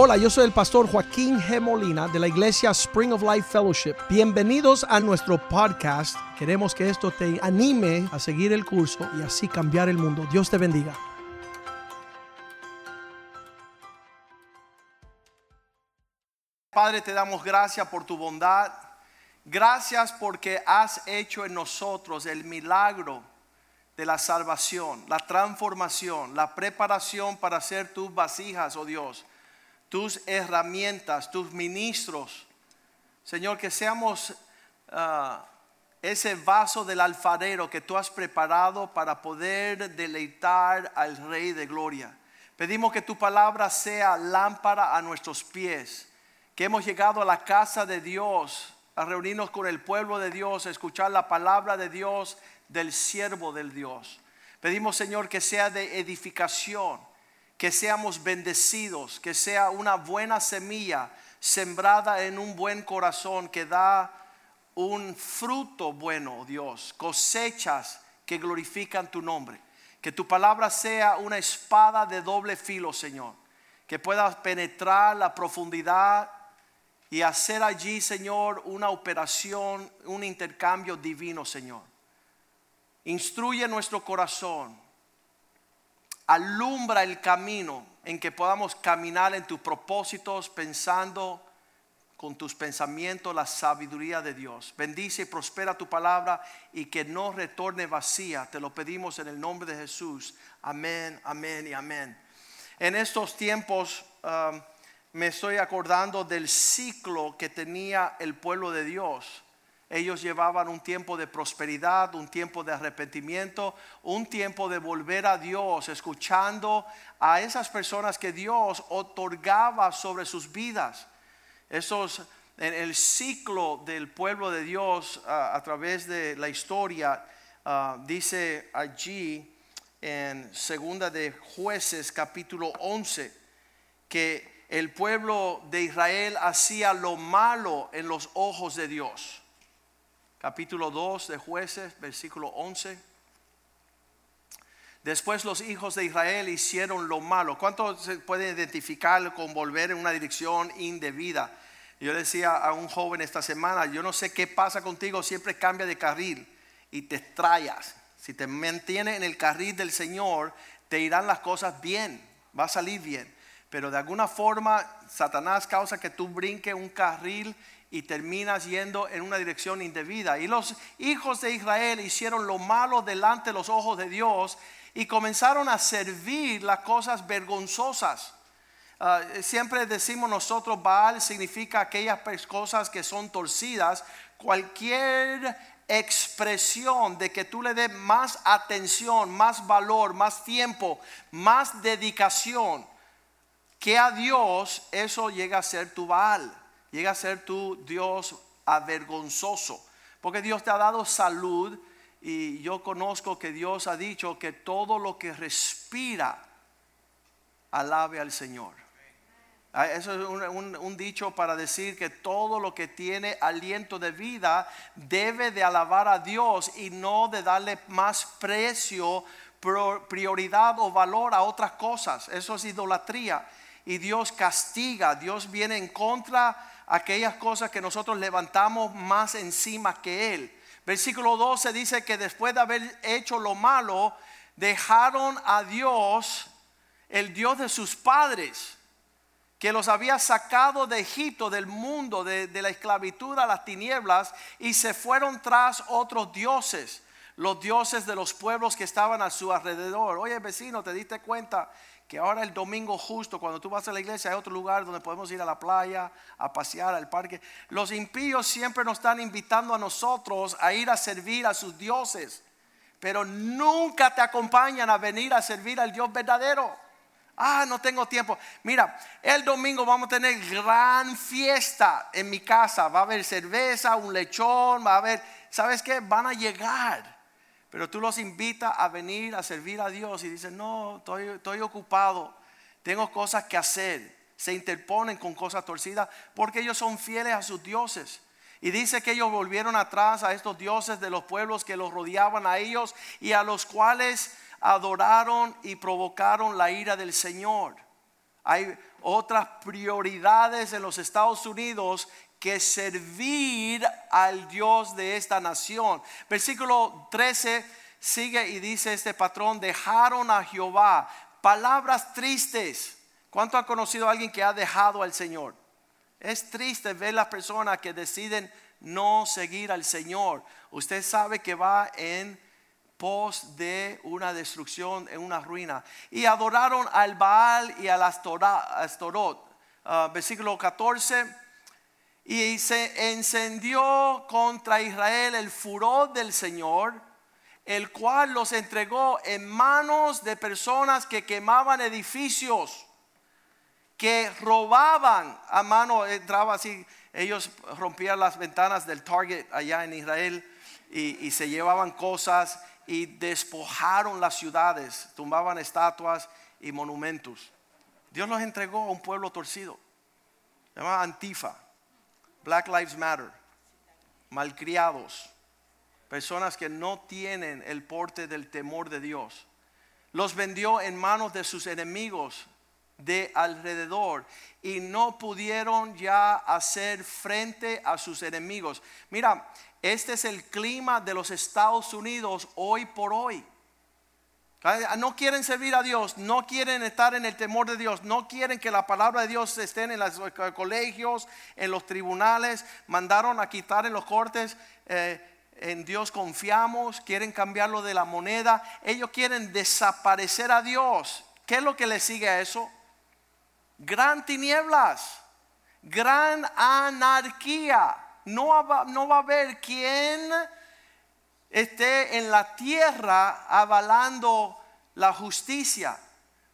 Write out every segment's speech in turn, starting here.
Hola, yo soy el pastor Joaquín G. Molina de la iglesia Spring of Life Fellowship. Bienvenidos a nuestro podcast. Queremos que esto te anime a seguir el curso y así cambiar el mundo. Dios te bendiga. Padre, te damos gracias por tu bondad. Gracias porque has hecho en nosotros el milagro de la salvación, la transformación, la preparación para ser tus vasijas, oh Dios, tus herramientas, tus ministros. Señor, que seamos ah, ese vaso del alfarero que tú has preparado para poder deleitar al Rey de Gloria. Pedimos que tu palabra sea lámpara a nuestros pies, que hemos llegado a la casa de Dios, a reunirnos con el pueblo de Dios, a escuchar la palabra de Dios del siervo del Dios. Pedimos, Señor, que sea de edificación, que seamos bendecidos, que sea una buena semilla sembrada en un buen corazón que da un fruto bueno, Dios, cosechas que glorifican tu nombre. Que tu palabra sea una espada de doble filo, Señor, que pueda penetrar la profundidad y hacer allí, Señor, una operación, un intercambio divino, Señor. Instruye nuestro corazón. Alumbra el camino en que podamos caminar en tus propósitos pensando con tus pensamientos la sabiduría de Dios. Bendice y prospera tu palabra y que no retorne vacía. Te lo pedimos en el nombre de Jesús. Amén, amén y amén. En estos tiempos um, me estoy acordando del ciclo que tenía el pueblo de Dios. Ellos llevaban un tiempo de prosperidad, un tiempo de arrepentimiento, un tiempo de volver a Dios, escuchando a esas personas que Dios otorgaba sobre sus vidas. Esos, en el ciclo del pueblo de Dios a través de la historia, ah, dice allí en segunda de jueces capítulo 11 que el pueblo de Israel hacía lo malo en los ojos de Dios capítulo 2 de jueces, versículo 11. Después los hijos de Israel hicieron lo malo. ¿Cuánto se puede identificar con volver en una dirección indebida? Yo decía a un joven esta semana, yo no sé qué pasa contigo, siempre cambia de carril y te estrellas. Si te mantienes en el carril del Señor, te irán las cosas bien, va a salir bien. Pero de alguna forma, Satanás causa que tú brinques un carril y terminas yendo en una dirección indebida. Y los hijos de Israel hicieron lo malo delante de los ojos de Dios y comenzaron a servir las cosas vergonzosas. Ah, siempre decimos nosotros, Baal significa aquellas cosas que son torcidas. Cualquier expresión de que tú le des más atención, más valor, más tiempo, más dedicación que a Dios, eso llega a ser tu Baal llega a ser tu Dios avergonzoso. Porque Dios te ha dado salud y yo conozco que Dios ha dicho que todo lo que respira alabe al Señor. Ah, eso es un, dicho para decir que todo lo que tiene aliento de vida debe de alabar a Dios y no de darle más precio, prioridad o valor a otras cosas. Eso es idolatría. Y Dios castiga, Dios viene en contra aquellas cosas que nosotros levantamos más encima que Él. Versículo 12 dice que después de haber hecho lo malo, dejaron a Dios, el Dios de sus padres, que los había sacado de Egipto, del mundo, de, la esclavitud a las tinieblas, y se fueron tras otros dioses los dioses de los pueblos que estaban a su alrededor. Oye, vecino, ¿te diste cuenta que ahora el domingo justo, cuando tú vas a la iglesia, hay otro lugar donde podemos ir a la playa, a pasear, al parque. Los impíos siempre nos están invitando a nosotros a ir a servir a sus dioses, pero nunca te acompañan a venir a servir al Dios verdadero. Ah, no tengo tiempo. Mira, el domingo vamos a tener gran fiesta en mi casa. Va a haber cerveza, un lechón, va a haber, ¿sabes qué? Van a llegar pero tú los invitas a venir a servir a Dios y dicen, no, estoy, ocupado, tengo cosas que hacer. Se interponen con cosas torcidas porque ellos son fieles a sus dioses. Y dice que ellos volvieron atrás a estos dioses de los pueblos que los rodeaban a ellos y a los cuales adoraron y provocaron la ira del Señor. Hay otras prioridades en los Estados Unidos que servir al Dios de esta nación. Versículo 13 sigue y dice este patrón, dejaron a Jehová. Palabras tristes. ¿Cuánto ha conocido a alguien que ha dejado al Señor? Es triste ver las personas que deciden no seguir al Señor. Usted sabe que va en pos de una destrucción, en una ruina. Y adoraron al Baal y al Astorot. Uh, versículo 14. Y se encendió contra Israel el furor del Señor, el cual los entregó en manos de personas que quemaban edificios, que robaban a mano, entraba así, ellos rompían las ventanas del Target allá en Israel y, y se llevaban cosas y despojaron las ciudades, tumbaban estatuas y monumentos. Dios los entregó a un pueblo torcido, se llama Antifa, Black Lives Matter, malcriados, personas que no tienen el porte del temor de Dios. Los vendió en manos de sus enemigos de alrededor y no pudieron ya hacer frente a sus enemigos. Mira, este es el clima de los Estados Unidos hoy por hoy. No quieren servir a Dios, no quieren estar en el temor de Dios, no quieren que la palabra de Dios esté en los colegios, en los tribunales. Mandaron a quitar en los cortes, eh, en Dios confiamos, quieren cambiarlo de la moneda. Ellos quieren desaparecer a Dios. ¿Qué es lo que le sigue a eso? Gran tinieblas, gran anarquía no va, no va a haber quien esté en la tierra avalando la justicia.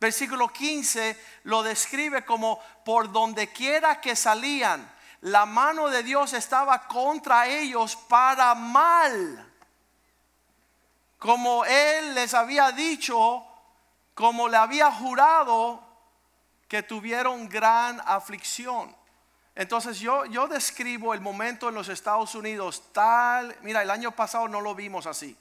Versículo 15 lo describe como por donde quiera que salían, la mano de Dios estaba contra ellos para mal. Como Él les había dicho, como le había jurado que tuvieron gran aflicción. Entonces yo, yo describo el momento en los Estados Unidos tal, mira, el año pasado no lo vimos así,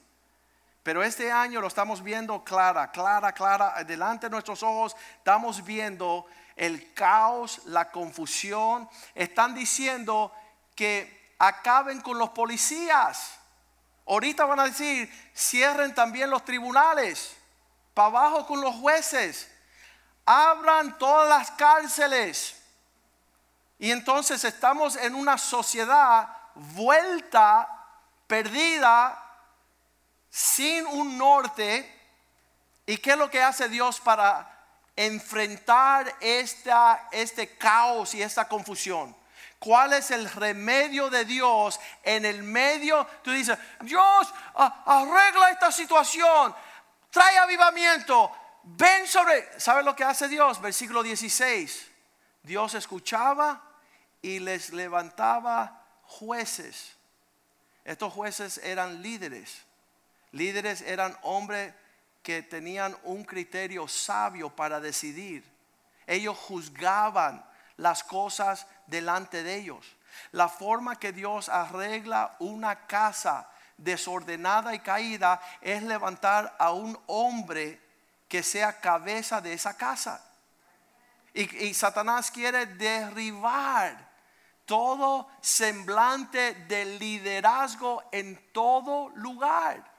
pero este año lo estamos viendo clara, clara, clara, delante de nuestros ojos estamos viendo el caos, la confusión. Están diciendo que acaben con los policías. Ahorita van a decir, cierren también los tribunales, para abajo con los jueces, abran todas las cárceles y entonces estamos en una sociedad vuelta, perdida, sin un norte. ¿Y qué es lo que hace Dios para enfrentar este caos y esta confusión? ¿Cuál es el remedio de Dios en el medio? Tú dices, Dios, arregla esta situación, trae avivamiento, ven sobre... ¿Sabes lo que hace Dios? Versículo 16. Dios escuchaba y les levantaba jueces. Estos jueces eran líderes. Líderes eran hombres que tenían un criterio sabio para decidir. Ellos juzgaban las cosas delante de ellos. La forma que Dios arregla una casa desordenada y caída es levantar a un hombre que sea cabeza de esa casa. Y, Satanás quiere derribar todo semblante de liderazgo en todo lugar.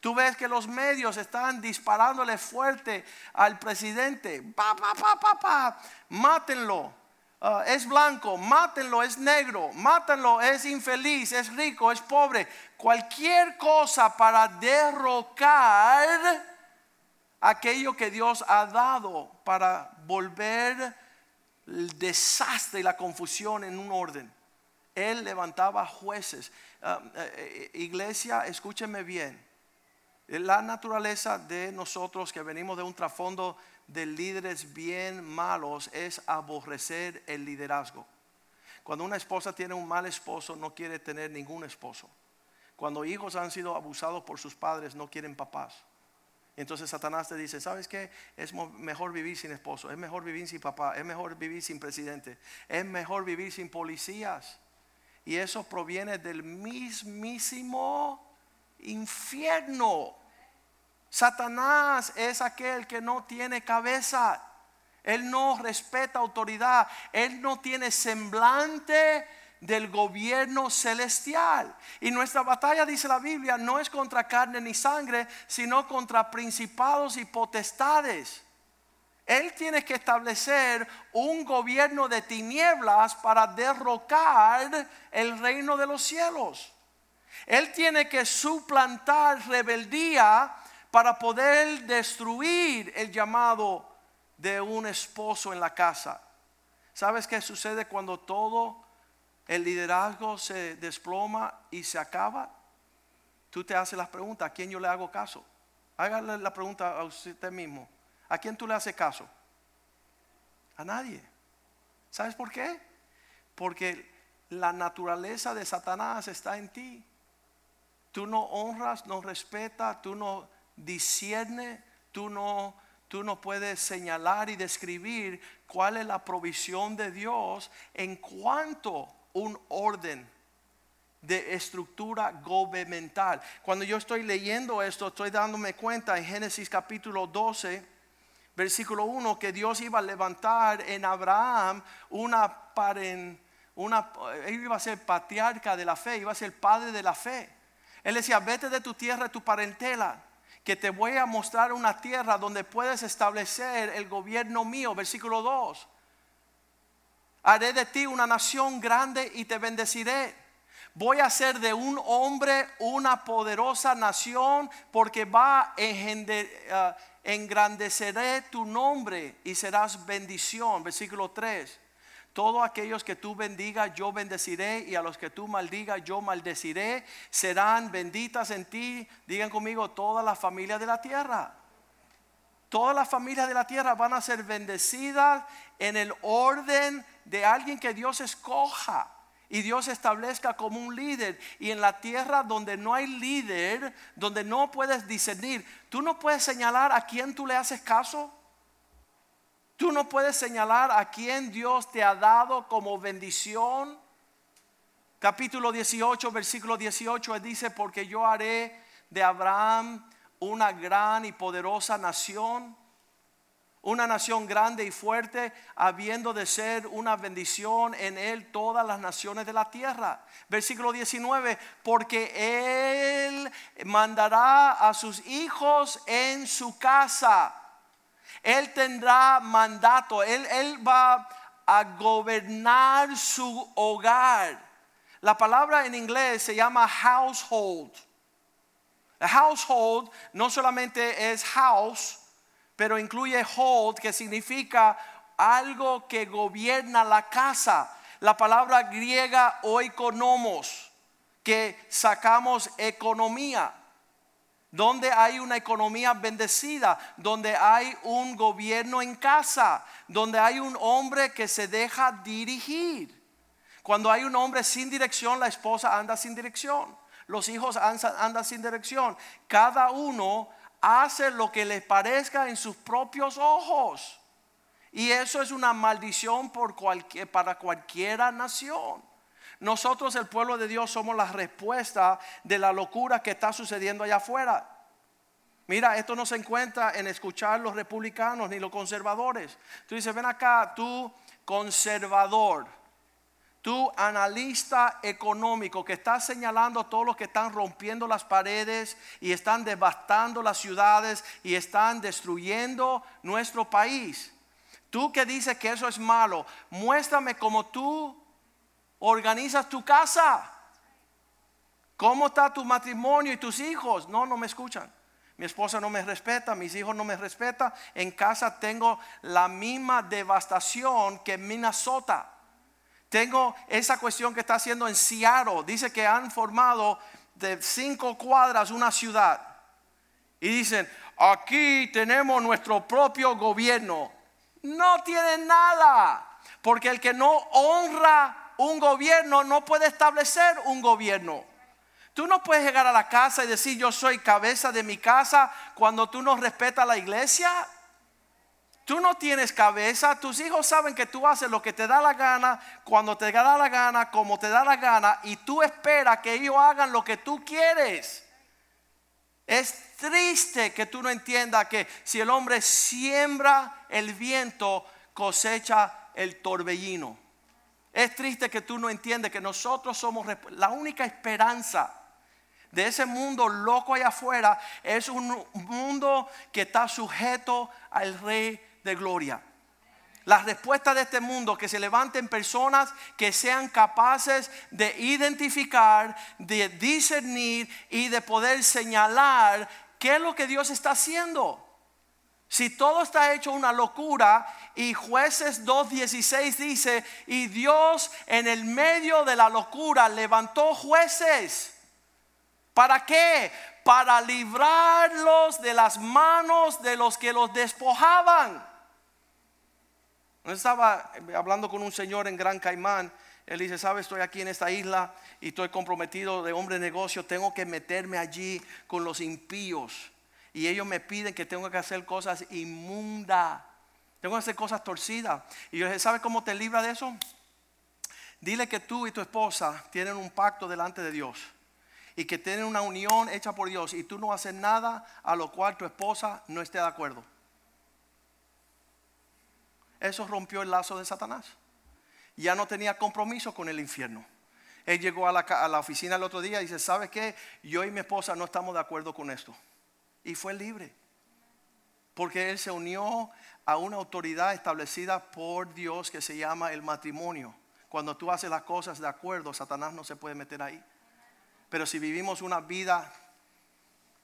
Tú ves que los medios están disparándole fuerte al presidente. Pa, pa, pa, pa, pa. Mátenlo. Ah, es blanco, mátenlo, es negro, mátenlo, es infeliz, es rico, es pobre. Cualquier cosa para derrocar aquello que Dios ha dado para volver el desastre y la confusión en un orden. Él levantaba jueces. Ah, eh, eh, iglesia, escúcheme bien. La naturaleza de nosotros que venimos de un trasfondo de líderes bien malos es aborrecer el liderazgo. Cuando una esposa tiene un mal esposo, no quiere tener ningún esposo. Cuando hijos han sido abusados por sus padres, no quieren papás. Entonces Satanás te dice, ¿sabes qué? Es mejor vivir sin esposo, es mejor vivir sin papá, es mejor vivir sin presidente, es mejor vivir sin policías. Y eso proviene del mismísimo infierno. Satanás es aquel que no tiene cabeza. Él no respeta autoridad. Él no tiene semblante del gobierno celestial. Y nuestra batalla, dice la Biblia, no es contra carne ni sangre, sino contra principados y potestades. Él tiene que establecer un gobierno de tinieblas para derrocar el reino de los cielos. Él tiene que suplantar rebeldía para poder destruir el llamado de un esposo en la casa. ¿Sabes qué sucede cuando todo el liderazgo se desploma y se acaba? Tú te haces la pregunta, ¿a quién yo le hago caso? Hágale la pregunta a usted mismo. ¿A quién tú le haces caso? A nadie. ¿Sabes por qué? Porque la naturaleza de Satanás está en ti. Tú no honras, no respetas, tú no disciernes, tú no, tú no puedes señalar y describir cuál es la provisión de Dios en cuanto un orden de estructura gubernamental. Cuando yo estoy leyendo esto, estoy dándome cuenta en Génesis capítulo 12, versículo 1, que Dios iba a levantar en Abraham una paren, una, él iba a ser patriarca de la fe, iba a ser padre de la fe. Él decía, vete de tu tierra, tu parentela, que te voy a mostrar una tierra donde puedes establecer el gobierno mío. Versículo 2. Haré de ti una nación grande y te bendeciré. Voy a hacer de un hombre una poderosa nación porque va a uh, engrandeceré tu nombre y serás bendición. Versículo 3. Todos aquellos que tú bendigas, yo bendeciré, y a los que tú maldigas, yo maldeciré. Serán benditas en ti, digan conmigo, todas las familias de la tierra. Todas las familias de la tierra van a ser bendecidas en el orden de alguien que Dios escoja y Dios establezca como un líder. Y en la tierra donde no hay líder, donde no puedes discernir, tú no puedes señalar a quién tú le haces caso. Tú no puedes señalar a quién Dios te ha dado como bendición. Capítulo 18, versículo 18 dice, porque yo haré de Abraham una gran y poderosa nación, una nación grande y fuerte, habiendo de ser una bendición en él todas las naciones de la tierra. Versículo 19, porque él mandará a sus hijos en su casa él tendrá mandato, él, va a gobernar su hogar. La palabra en inglés se llama household. household no solamente es house, pero incluye hold, que significa algo que gobierna la casa. La palabra griega oikonomos, que sacamos economía donde hay una economía bendecida, donde hay un gobierno en casa, donde hay un hombre que se deja dirigir. Cuando hay un hombre sin dirección, la esposa anda sin dirección, los hijos andan sin dirección. Cada uno hace lo que le parezca en sus propios ojos. Y eso es una maldición por para cualquiera nación. Nosotros, el pueblo de Dios, somos la respuesta de la locura que está sucediendo allá afuera. Mira, esto no se encuentra en escuchar los republicanos ni los conservadores. Tú dices, ven acá, tú conservador, tú analista económico que estás señalando a todos los que están rompiendo las paredes y están devastando las ciudades y están destruyendo nuestro país. Tú que dices que eso es malo, muéstrame cómo tú organizas tu casa. ¿Cómo está tu matrimonio y tus hijos? No, no me escuchan. Mi esposa no me respeta, mis hijos no me respetan. En casa tengo la misma devastación que en Minnesota. Tengo esa cuestión que está haciendo en Seattle. Dice que han formado de cinco cuadras una ciudad. Y dicen, aquí tenemos nuestro propio gobierno. No tienen nada. Porque el que no honra un gobierno no puede establecer un gobierno. Tú no puedes llegar a la casa y decir yo soy cabeza de mi casa cuando tú no respetas la iglesia. Tú no tienes cabeza, tus hijos saben que tú haces lo que te da la gana, cuando te da la gana, como te da la gana, y tú esperas que ellos hagan lo que tú quieres. Es triste que tú no entiendas que si el hombre siembra el viento, cosecha el torbellino. Es triste que tú no entiendes que nosotros somos la única esperanza de ese mundo loco allá afuera. Es un mundo que está sujeto al Rey de Gloria. La respuesta de este mundo, que se levanten personas que sean capaces de identificar, de discernir y de poder señalar qué es lo que Dios está haciendo. Si todo está hecho una locura y jueces 2.16 dice, y Dios en el medio de la locura levantó jueces. ¿Para qué? Para librarlos de las manos de los que los despojaban. Estaba hablando con un señor en Gran Caimán. Él dice, ¿sabes? Estoy aquí en esta isla y estoy comprometido de hombre de negocio. Tengo que meterme allí con los impíos. Y ellos me piden que tengo que hacer cosas inmundas. Tengo que hacer cosas torcidas. Y yo le dije, ¿sabes cómo te libra de eso? Dile que tú y tu esposa tienen un pacto delante de Dios. Y que tienen una unión hecha por Dios. Y tú no haces nada a lo cual tu esposa no esté de acuerdo. Eso rompió el lazo de Satanás. Ya no tenía compromiso con el infierno. Él llegó a la, oficina el otro día y dice, ¿sabe qué? Yo y mi esposa no estamos de acuerdo con esto. Y fue libre. Porque él se unió a una autoridad establecida por Dios que se llama el matrimonio. Cuando tú haces las cosas de acuerdo, Satanás no se puede meter ahí. Pero si vivimos una vida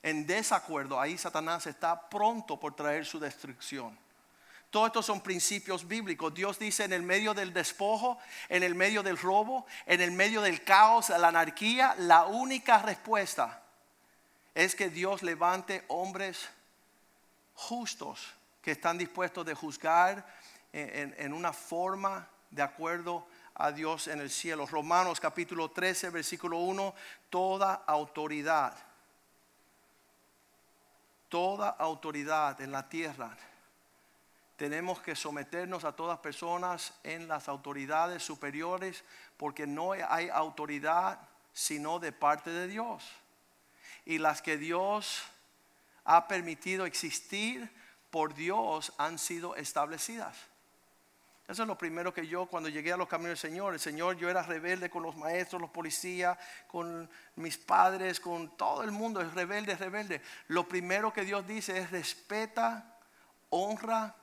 en desacuerdo, ahí Satanás está pronto por traer su destrucción. Todos estos son principios bíblicos. Dios dice en el medio del despojo, en el medio del robo, en el medio del caos, la anarquía, la única respuesta es que Dios levante hombres justos que están dispuestos de juzgar en, en, una forma de acuerdo a Dios en el cielo. Romanos capítulo 13, versículo 1, toda autoridad, toda autoridad en la tierra tenemos que someternos a todas personas en las autoridades superiores porque no hay autoridad sino de parte de Dios. Y las que Dios ha permitido existir por Dios han sido establecidas. Eso es lo primero que yo cuando llegué a los caminos del Señor, el Señor yo era rebelde con los maestros, los policías, con mis padres, con todo el mundo, es rebelde, rebelde. Lo primero que Dios dice es respeta, honra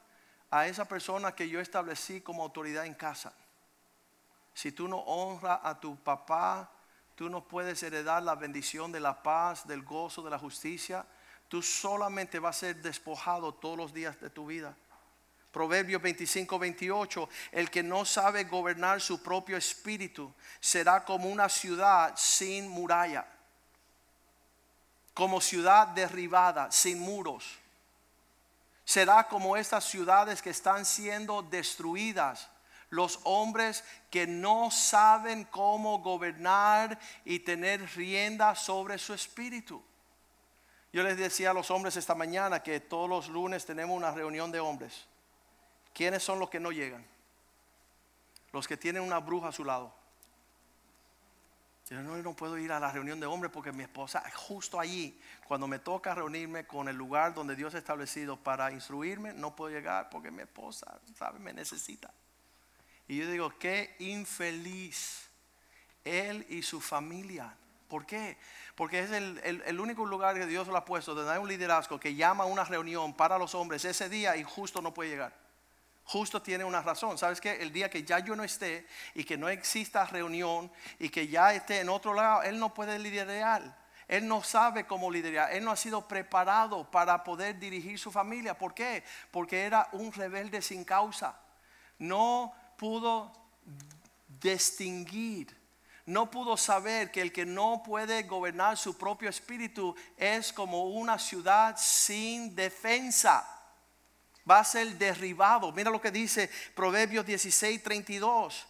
a esa persona que yo establecí como autoridad en casa. Si tú no honras a tu papá, tú no puedes heredar la bendición de la paz, del gozo, de la justicia. Tú solamente vas a ser despojado todos los días de tu vida. Proverbios 25, 28, el que no sabe gobernar su propio espíritu será como una ciudad sin muralla, como ciudad derribada, sin muros será como estas ciudades que están siendo destruidas. Los hombres que no saben cómo gobernar y tener rienda sobre su espíritu. Yo les decía a los hombres esta mañana que todos los lunes tenemos una reunión de hombres. ¿Quiénes son los que no llegan? Los que tienen una bruja a su lado. Yo no, no puedo ir a la reunión de hombres porque mi esposa, justo allí, cuando me toca reunirme con el lugar donde Dios ha establecido para instruirme, no puedo llegar porque mi esposa, ¿sabe? Me necesita. Y yo digo, qué infeliz él y su familia. ¿Por qué? Porque es el, el, único lugar que Dios lo ha puesto donde hay un liderazgo que llama a una reunión para los hombres ese día y justo no puede llegar justo tiene una razón. ¿Sabes qué? El día que ya yo no esté y que no exista reunión y que ya esté en otro lado, él no puede liderar. Él no sabe cómo liderar. Él no ha sido preparado para poder dirigir su familia. ¿Por qué? Porque era un rebelde sin causa. No pudo distinguir. No pudo saber que el que no puede gobernar su propio espíritu es como una ciudad sin defensa va a ser derribado. Mira lo que dice Proverbios 16, 32.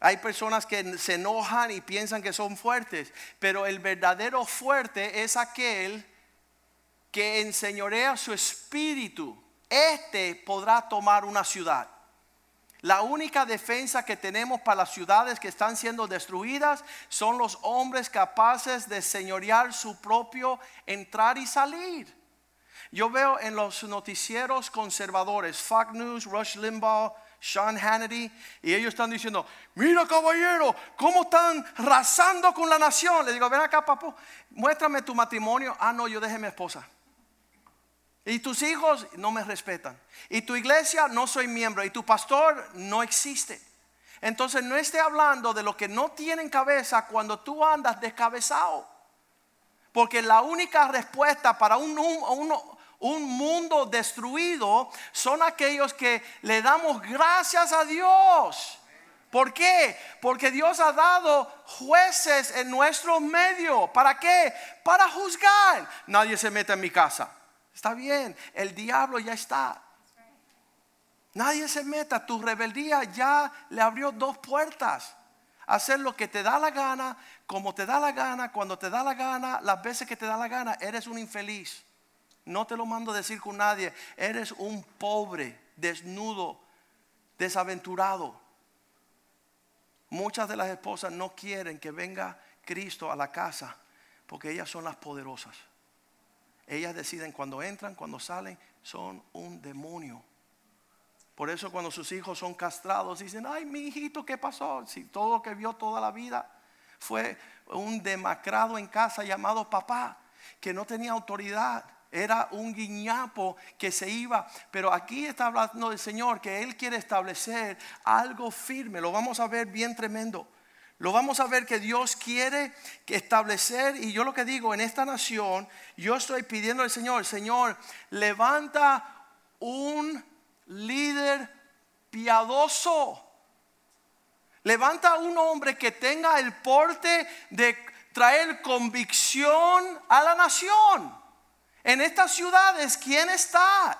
Hay personas que se enojan y piensan que son fuertes, pero el verdadero fuerte es aquel que enseñorea su espíritu. Este podrá tomar una ciudad. La única defensa que tenemos para las ciudades que están siendo destruidas son los hombres capaces de señorear su propio entrar y salir. Yo veo en los noticieros conservadores, Fox News, Rush Limbaugh, Sean Hannity, y ellos están diciendo, mira caballero, cómo están rasando con la nación. Le digo, ven acá, papu, muéstrame tu matrimonio. Ah, no, yo dejé mi esposa. Y tus hijos no me respetan. Y tu iglesia no soy miembro. Y tu pastor no existe. Entonces no esté hablando de lo que no tienen cabeza cuando tú andas descabezado. Porque la única respuesta para un, un, un mundo destruido son aquellos que le damos gracias a Dios. ¿Por qué? Porque Dios ha dado jueces en nuestro medio. ¿Para qué? Para juzgar. Nadie se mete en mi casa. Está bien, el diablo ya está. Nadie se meta, tu rebeldía ya le abrió dos puertas. Hacer lo que te da la gana, como te da la gana, cuando te da la gana, las veces que te da la gana, eres un infeliz. No te lo mando a decir con nadie, eres un pobre, desnudo, desaventurado. Muchas de las esposas no quieren que venga Cristo a la casa porque ellas son las poderosas. Ellas deciden cuando entran, cuando salen, son un demonio. Por eso cuando sus hijos son castrados, dicen, ay, mi hijito, ¿qué pasó? Si todo lo que vio toda la vida fue un demacrado en casa llamado papá, que no tenía autoridad. Era un guiñapo que se iba. Pero aquí está hablando del Señor, que Él quiere establecer algo firme. Lo vamos a ver bien tremendo. Lo vamos a ver que Dios quiere establecer, y yo lo que digo, en esta nación, yo estoy pidiendo al Señor, Señor, levanta un líder piadoso. Levanta un hombre que tenga el porte de traer convicción a la nación. En estas ciudades, ¿quién está?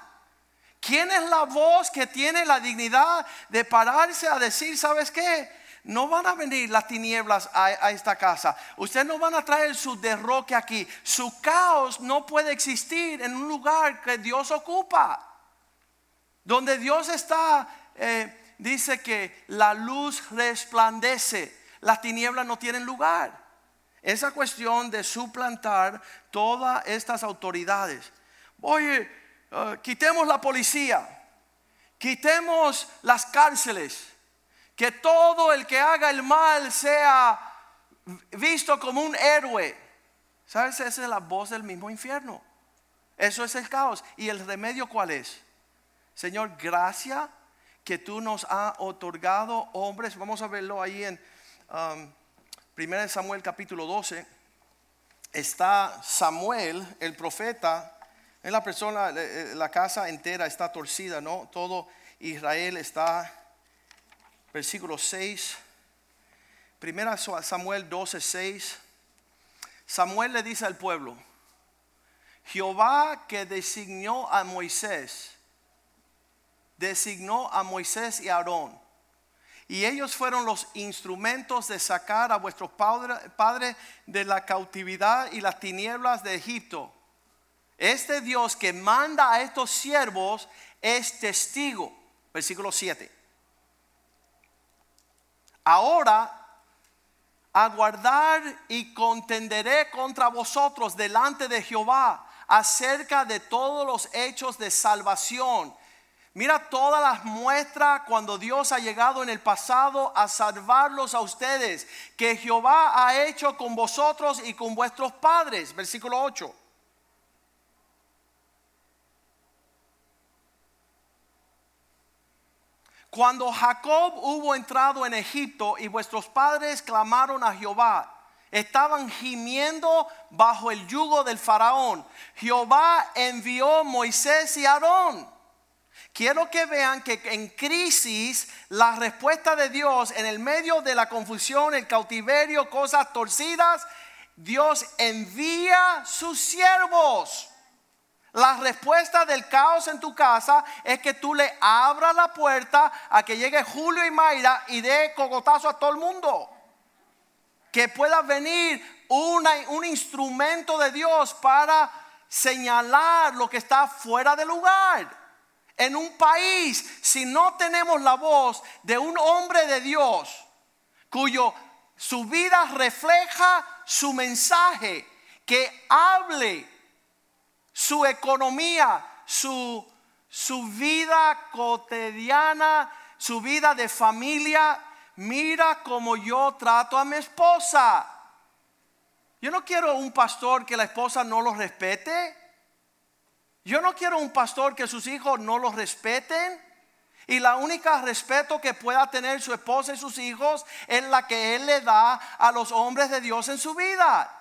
¿Quién es la voz que tiene la dignidad de pararse a decir, ¿sabes qué? no van a venir las tinieblas a, esta casa. Ustedes no van a traer su derroque aquí. Su caos no puede existir en un lugar que Dios ocupa. Donde Dios está, eh, dice que la luz resplandece. Las tinieblas no tienen lugar. Esa cuestión de suplantar todas estas autoridades. Oye, eh, quitemos la policía. Quitemos las cárceles que todo el que haga el mal sea visto como un héroe. ¿Sabes? Esa es la voz del mismo infierno. Eso es el caos. ¿Y el remedio cuál es? Señor, gracia que tú nos has otorgado hombres. Vamos a verlo ahí en 1 um, Samuel capítulo 12. Está Samuel, el profeta, en la persona, la casa entera está torcida, ¿no? Todo Israel está versículo 6. Primera Samuel 12, 6. Samuel le dice al pueblo, Jehová que designó a Moisés, designó a Moisés y a Aarón. Y ellos fueron los instrumentos de sacar a vuestros padres de la cautividad y las tinieblas de Egipto. Este Dios que manda a estos siervos es testigo. Versículo 7 ahora aguardar y contenderé contra vosotros delante de Jehová acerca de todos los hechos de salvación. Mira todas las muestras cuando Dios ha llegado en el pasado a salvarlos a ustedes, que Jehová ha hecho con vosotros y con vuestros padres. Versículo 8. Cuando Jacob hubo entrado en Egipto y vuestros padres clamaron a Jehová, estaban gimiendo bajo el yugo del faraón. Jehová envió Moisés y Aarón. Quiero que vean que en crisis la respuesta de Dios en el medio de la confusión, el cautiverio, cosas torcidas, Dios envía sus siervos. La respuesta del caos en tu casa es que tú le abras la puerta a que llegue Julio y Mayra y dé cogotazo a todo el mundo. Que pueda venir un instrumento de Dios para señalar lo que está fuera de lugar. En un país si no tenemos la voz de un hombre de Dios cuyo su vida refleja su mensaje, que hable su economía, su, su vida cotidiana, su vida de familia. Mira cómo yo trato a mi esposa. Yo no quiero un pastor que la esposa no lo respete. Yo no quiero un pastor que sus hijos no los respeten. Y la única respeto que pueda tener su esposa y sus hijos es la que él le da a los hombres de Dios en su vida.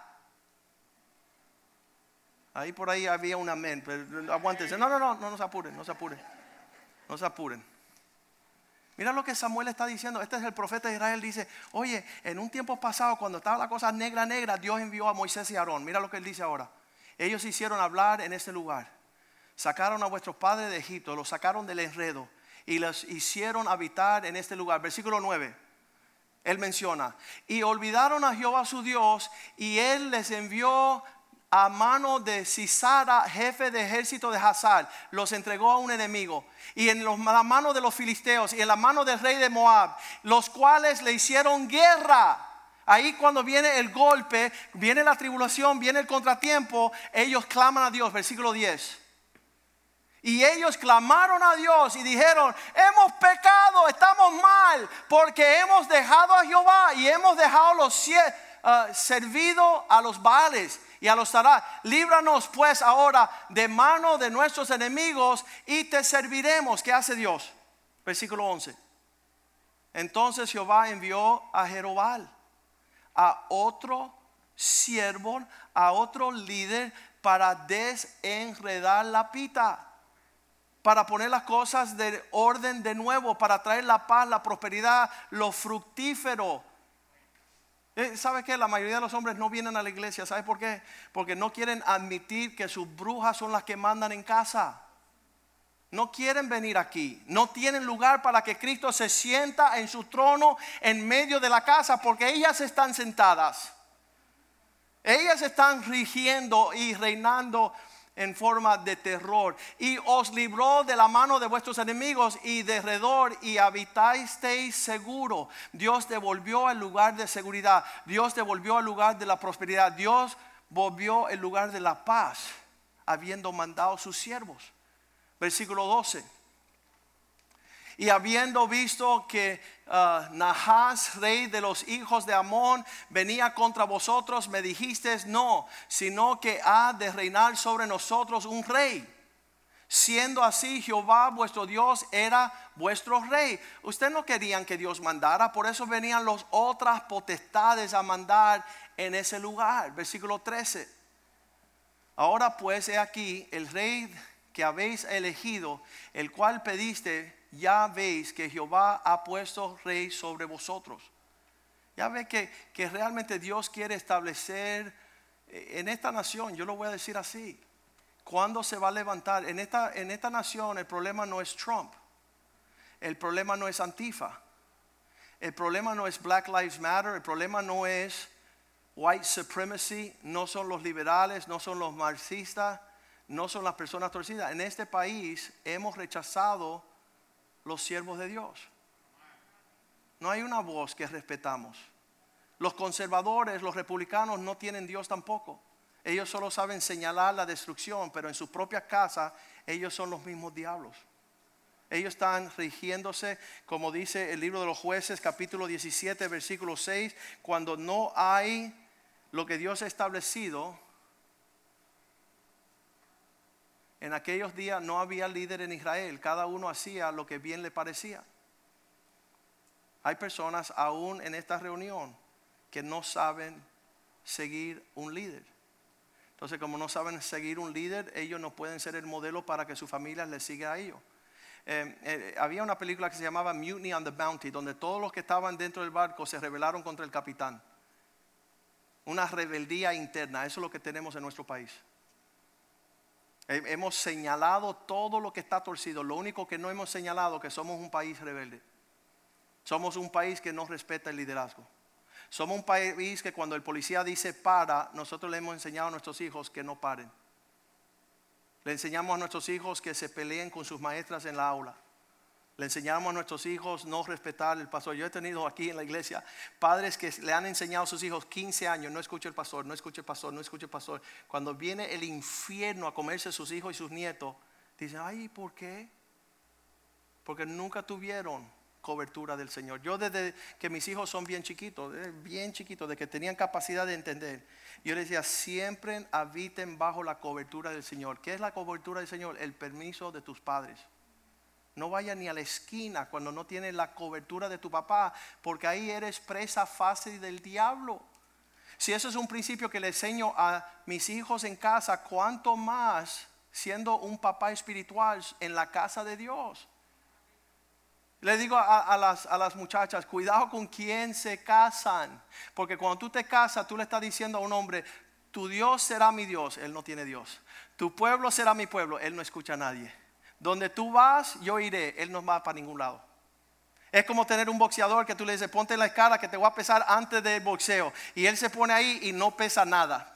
Ahí por ahí había un amén, pero aguántense. No, no, no, no, se apuren, no se apuren. No se apuren. Mira lo que Samuel está diciendo. Este es el profeta de Israel. Dice, oye, en un tiempo pasado, cuando estaba la cosa negra, negra, Dios envió a Moisés y Aarón. Mira lo que él dice ahora. Ellos hicieron hablar en este lugar. Sacaron a vuestros padres de Egipto, los sacaron del enredo y los hicieron habitar en este lugar. Versículo 9. Él menciona, y olvidaron a Jehová su Dios y él les envió a mano de Cisara, jefe de ejército de Hazar, los entregó a un enemigo. Y en la mano de los filisteos y en la mano del rey de Moab, los cuales le hicieron guerra. Ahí cuando viene el golpe, viene la tribulación, viene el contratiempo, ellos claman a Dios. Versículo 10. Y ellos clamaron a Dios y dijeron, hemos pecado, estamos mal, porque hemos dejado a Jehová y hemos dejado los uh, servido a los Baales y a los Tará. Líbranos pues ahora de mano de nuestros enemigos y te serviremos. ¿Qué hace Dios? Versículo 11. Entonces Jehová envió a Jerobal, a otro siervo, a otro líder para desenredar la pita para poner las cosas de orden de nuevo, para traer la paz, la prosperidad, lo fructífero. Eh, ¿Sabe qué? La mayoría de los hombres no vienen a la iglesia. ¿Sabe por qué? Porque no quieren admitir que sus brujas son las que mandan en casa. No quieren venir aquí. No tienen lugar para que Cristo se sienta en su trono en medio de la casa porque ellas están sentadas. Ellas están rigiendo y reinando en forma de terror y os libró de la mano de vuestros enemigos y de redor y habitasteis seguro. Dios devolvió el lugar de seguridad, Dios devolvió el lugar de la prosperidad, Dios volvió el lugar de la paz, habiendo mandado sus siervos. Versículo 12. Y habiendo visto que uh, Nahas, rey de los hijos de Amón, venía contra vosotros, me dijiste no, sino que ha de reinar sobre nosotros un rey. Siendo así, Jehová vuestro Dios era vuestro rey. Ustedes no querían que Dios mandara, por eso venían las otras potestades a mandar en ese lugar. Versículo 13. Ahora pues he aquí el rey que habéis elegido, el cual pediste ya veis que Jehová ha puesto rey sobre vosotros. Ya ve que, que realmente Dios quiere establecer eh, en esta nación, yo lo voy a decir así, ¿cuándo se va a levantar? En esta, en esta nación el problema no es Trump, el problema no es Antifa, el problema no es Black Lives Matter, el problema no es white supremacy, no son los liberales, no son los marxistas, no son las personas torcidas. En este país hemos rechazado los siervos de Dios. No hay una voz que respetamos. Los conservadores, los republicanos no tienen Dios tampoco. Ellos solo saben señalar la destrucción, pero en su propia casa ellos son los mismos diablos. Ellos están rigiéndose, como dice el libro de los jueces, capítulo 17, versículo 6, cuando no hay lo que Dios ha establecido, En aquellos días no había líder en Israel, cada uno hacía lo que bien le parecía. Hay personas aún en esta reunión que no saben seguir un líder. Entonces, como no saben seguir un líder, ellos no pueden ser el modelo para que su familia les siga a ellos. Eh, eh, había una película que se llamaba Mutiny on the Bounty, donde todos los que estaban dentro del barco se rebelaron contra el capitán. Una rebeldía interna, eso es lo que tenemos en nuestro país. Hemos señalado todo lo que está torcido. Lo único que no hemos señalado que somos un país rebelde. Somos un país que no respeta el liderazgo. Somos un país que cuando el policía dice para, nosotros le hemos enseñado a nuestros hijos que no paren. Le enseñamos a nuestros hijos que se peleen con sus maestras en la aula. Le enseñamos a nuestros hijos no respetar el pastor. Yo he tenido aquí en la iglesia padres que le han enseñado a sus hijos 15 años, no escuche el pastor, no escuche el pastor, no escuche el pastor. Cuando viene el infierno a comerse sus hijos y sus nietos, dicen, ay, ¿por qué? Porque nunca tuvieron cobertura del Señor. Yo desde que mis hijos son bien chiquitos, eh, bien chiquitos, de que tenían capacidad de entender, yo les decía, siempre habiten bajo la cobertura del Señor. ¿Qué es la cobertura del Señor? El permiso de tus padres. No vaya ni a la esquina cuando no tienes la cobertura de tu papá, porque ahí eres presa fácil del diablo. Si eso es un principio que le enseño a mis hijos en casa, ¿cuánto más siendo un papá espiritual en la casa de Dios? Le digo a, las, a, las, muchachas, cuidado con quién se casan, porque cuando tú te casas, tú le estás diciendo a un hombre, tu Dios será mi Dios, él no tiene Dios. Tu pueblo será mi pueblo, él no escucha a nadie. Donde tú vas, yo iré. Él no va para ningún lado. Es como tener un boxeador que tú le dices, ponte la escala que te voy a pesar antes del boxeo. Y él se pone ahí y no pesa nada.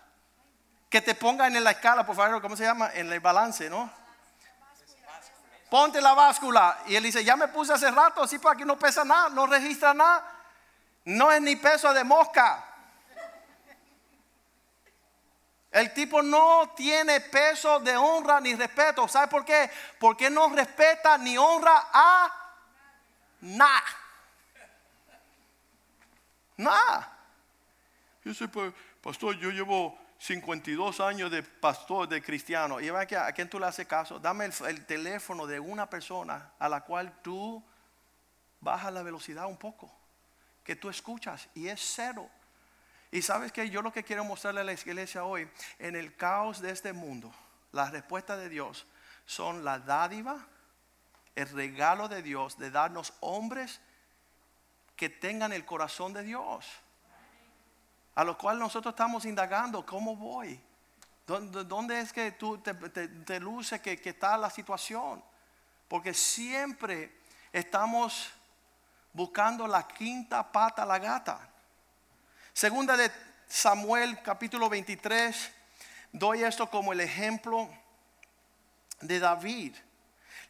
Que te ponga en la escala, por favor, ¿cómo se llama? En el balance, ¿no? Ponte la báscula. Y él dice, ya me puse hace rato, así para que no pesa nada, no registra nada. No es ni peso de mosca. El tipo no tiene peso de honra ni respeto. ¿Sabe por qué? Porque no respeta ni honra a nada. Nada. Yo sé, pues, pastor, yo llevo 52 años de pastor, de cristiano. Y a quién tú le haces caso. Dame el, el teléfono de una persona a la cual tú bajas la velocidad un poco. Que tú escuchas y es cero. Y sabes que yo lo que quiero mostrarle a la iglesia hoy, en el caos de este mundo, la respuesta de Dios son la dádiva, el regalo de Dios de darnos hombres que tengan el corazón de Dios. A lo cual nosotros estamos indagando, ¿cómo voy? ¿Dónde, es que tú te, te, luce que, que está la situación? Porque siempre estamos buscando la quinta pata a la gata. Segunda de Samuel capítulo 23, doy esto como el ejemplo de David.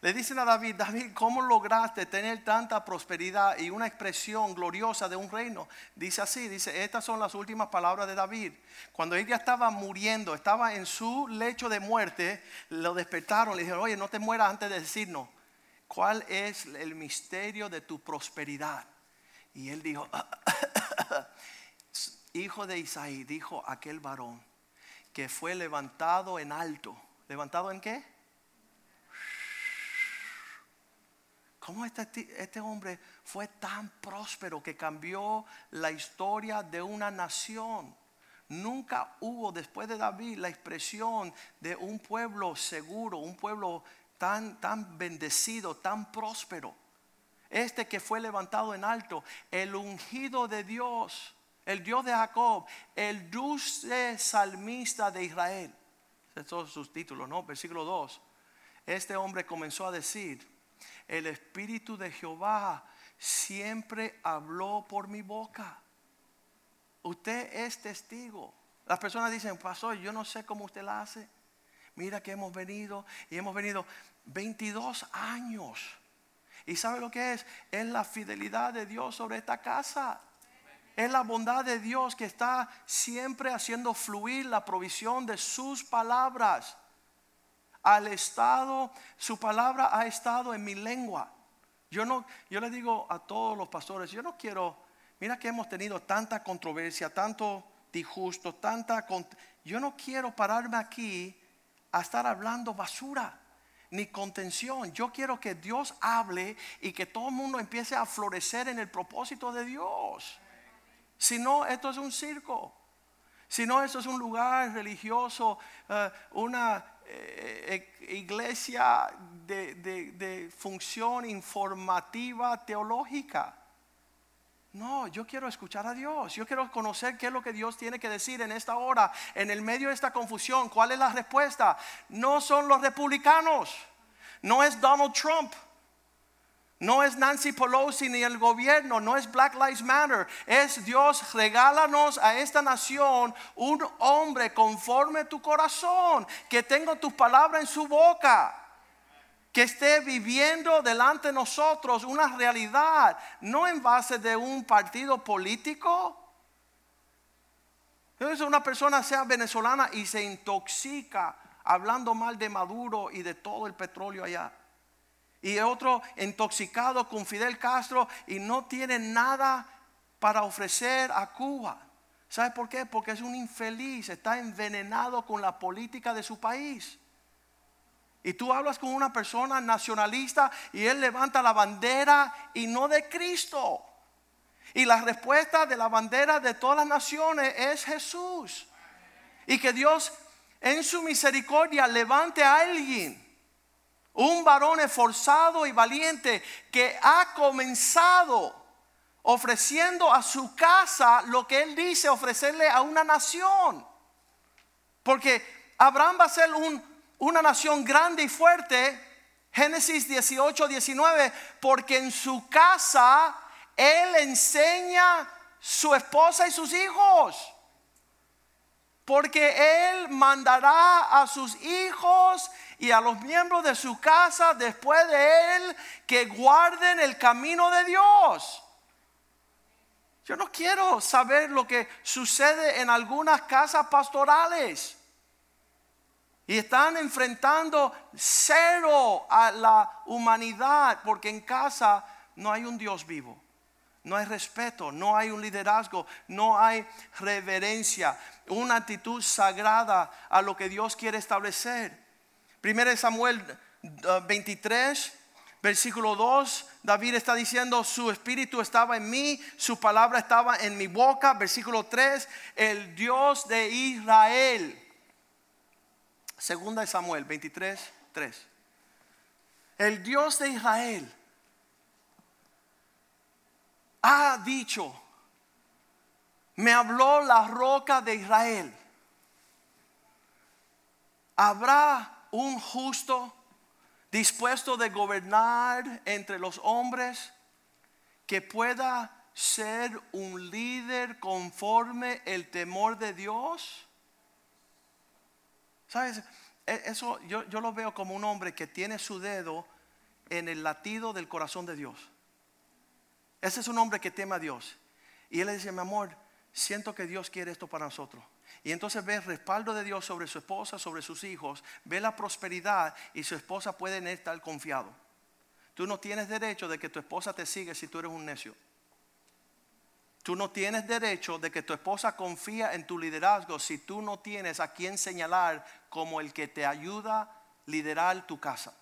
Le dicen a David, David, ¿cómo lograste tener tanta prosperidad y una expresión gloriosa de un reino? Dice así, dice, estas son las últimas palabras de David. Cuando ella estaba muriendo, estaba en su lecho de muerte, lo despertaron, le dijeron, oye, no te mueras antes de decirnos, ¿cuál es el misterio de tu prosperidad? Y él dijo, hijo de Isaí, dijo aquel varón que fue levantado en alto. ¿Levantado en qué? ¿Cómo este, este, hombre fue tan próspero que cambió la historia de una nación? Nunca hubo después de David la expresión de un pueblo seguro, un pueblo tan, tan bendecido, tan próspero. Este que fue levantado en alto, el ungido de Dios el Dios de Jacob, el dulce salmista de Israel. Son sus títulos, ¿no? Versículo 2. Este hombre comenzó a decir, el Espíritu de Jehová siempre habló por mi boca. Usted es testigo. Las personas dicen, pastor, yo no sé cómo usted la hace. Mira que hemos venido y hemos venido 22 años. ¿Y sabe lo que es? Es la fidelidad de Dios sobre esta casa. Es la bondad de Dios que está siempre haciendo fluir la provisión de sus palabras. Al estado, su palabra ha estado en mi lengua. Yo no, yo le digo a todos los pastores, yo no quiero, mira que hemos tenido tanta controversia, tanto disgusto, tanta, yo no quiero pararme aquí a estar hablando basura ni contención. Yo quiero que Dios hable y que todo el mundo empiece a florecer en el propósito de Dios. Si no, esto es un circo. Si no, esto es un lugar religioso, eh, una eh, eh, iglesia de, de función informativa teológica. No, yo quiero escuchar a Dios. Yo quiero conocer qué es lo que Dios tiene que decir en esta hora, en el medio de esta confusión. ¿Cuál es la respuesta? No son los republicanos. No es Donald Trump. No es Nancy Pelosi ni el gobierno, no es Black Lives Matter. Es Dios, regálanos a esta nación un hombre conforme tu corazón, que tenga tus palabras en su boca, que esté viviendo delante de nosotros una realidad, no en base de un partido político. Entonces una persona sea venezolana y se intoxica hablando mal de Maduro y de todo el petróleo allá y otro intoxicado con Fidel Castro y no tiene nada para ofrecer a Cuba. ¿Sabe por qué? Porque es un infeliz, está envenenado con la política de su país. Y tú hablas con una persona nacionalista y él levanta la bandera y no de Cristo. Y la respuesta de la bandera de todas las naciones es Jesús. Y que Dios en su misericordia levante a alguien un varón esforzado y valiente que ha comenzado ofreciendo a su casa lo que él dice ofrecerle a una nación. Porque Abraham va a ser una nación grande y fuerte. Génesis 18, 19. Porque en su casa él enseña su esposa y sus hijos porque Él mandará a sus hijos y a los miembros de su casa después de Él que guarden el camino de Dios. Yo no quiero saber lo que sucede en algunas casas pastorales. Y están enfrentando cero a la humanidad porque en casa no hay un Dios vivo. No hay respeto, no hay un liderazgo, no hay reverencia, una actitud sagrada a lo que Dios quiere establecer. Primero Samuel 23, uh, versículo 2, David está diciendo, su espíritu estaba en mí, su palabra estaba en mi boca. Versículo 3, el Dios de Israel. Segunda de Samuel 23, 3. El Dios de Israel ha dicho, me habló la roca de Israel. ¿Habrá un justo dispuesto de gobernar entre los hombres que pueda ser un líder conforme el temor de Dios? ¿Sabes? E, eso yo, yo lo veo como un hombre que tiene su dedo en el latido del corazón de Dios. Ese es un hombre que teme a Dios. Y él le dice, mi amor, siento que Dios quiere esto para nosotros. Y entonces ve respaldo de Dios sobre su esposa, sobre sus hijos, ve la prosperidad y su esposa puede estar confiado. Tú no tienes derecho de que tu esposa te siga si tú eres un necio. Tú no tienes derecho de que tu esposa confía en tu liderazgo si tú no tienes a quien señalar como el que te ayuda a liderar tu casa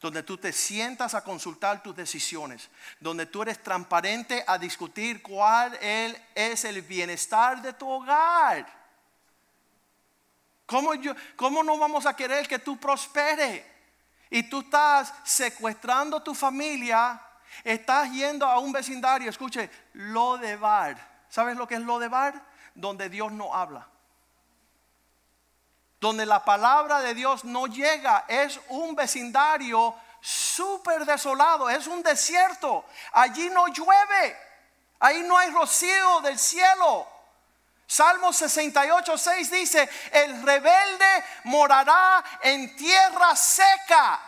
donde tú te sientas a consultar tus decisiones, donde tú eres transparente a discutir cuál es el bienestar de tu hogar. ¿Cómo, yo, ¿Cómo no vamos a querer que tú prospere? Y tú estás secuestrando tu familia, estás yendo a un vecindario, escuche, lo de bar. ¿Sabes lo que es lo de bar? Donde Dios no habla donde la palabra de Dios no llega, es un vecindario súper desolado, es un desierto. Allí no llueve, ahí no hay rocío del cielo. Salmo 68, 6 dice, el rebelde morará en tierra seca.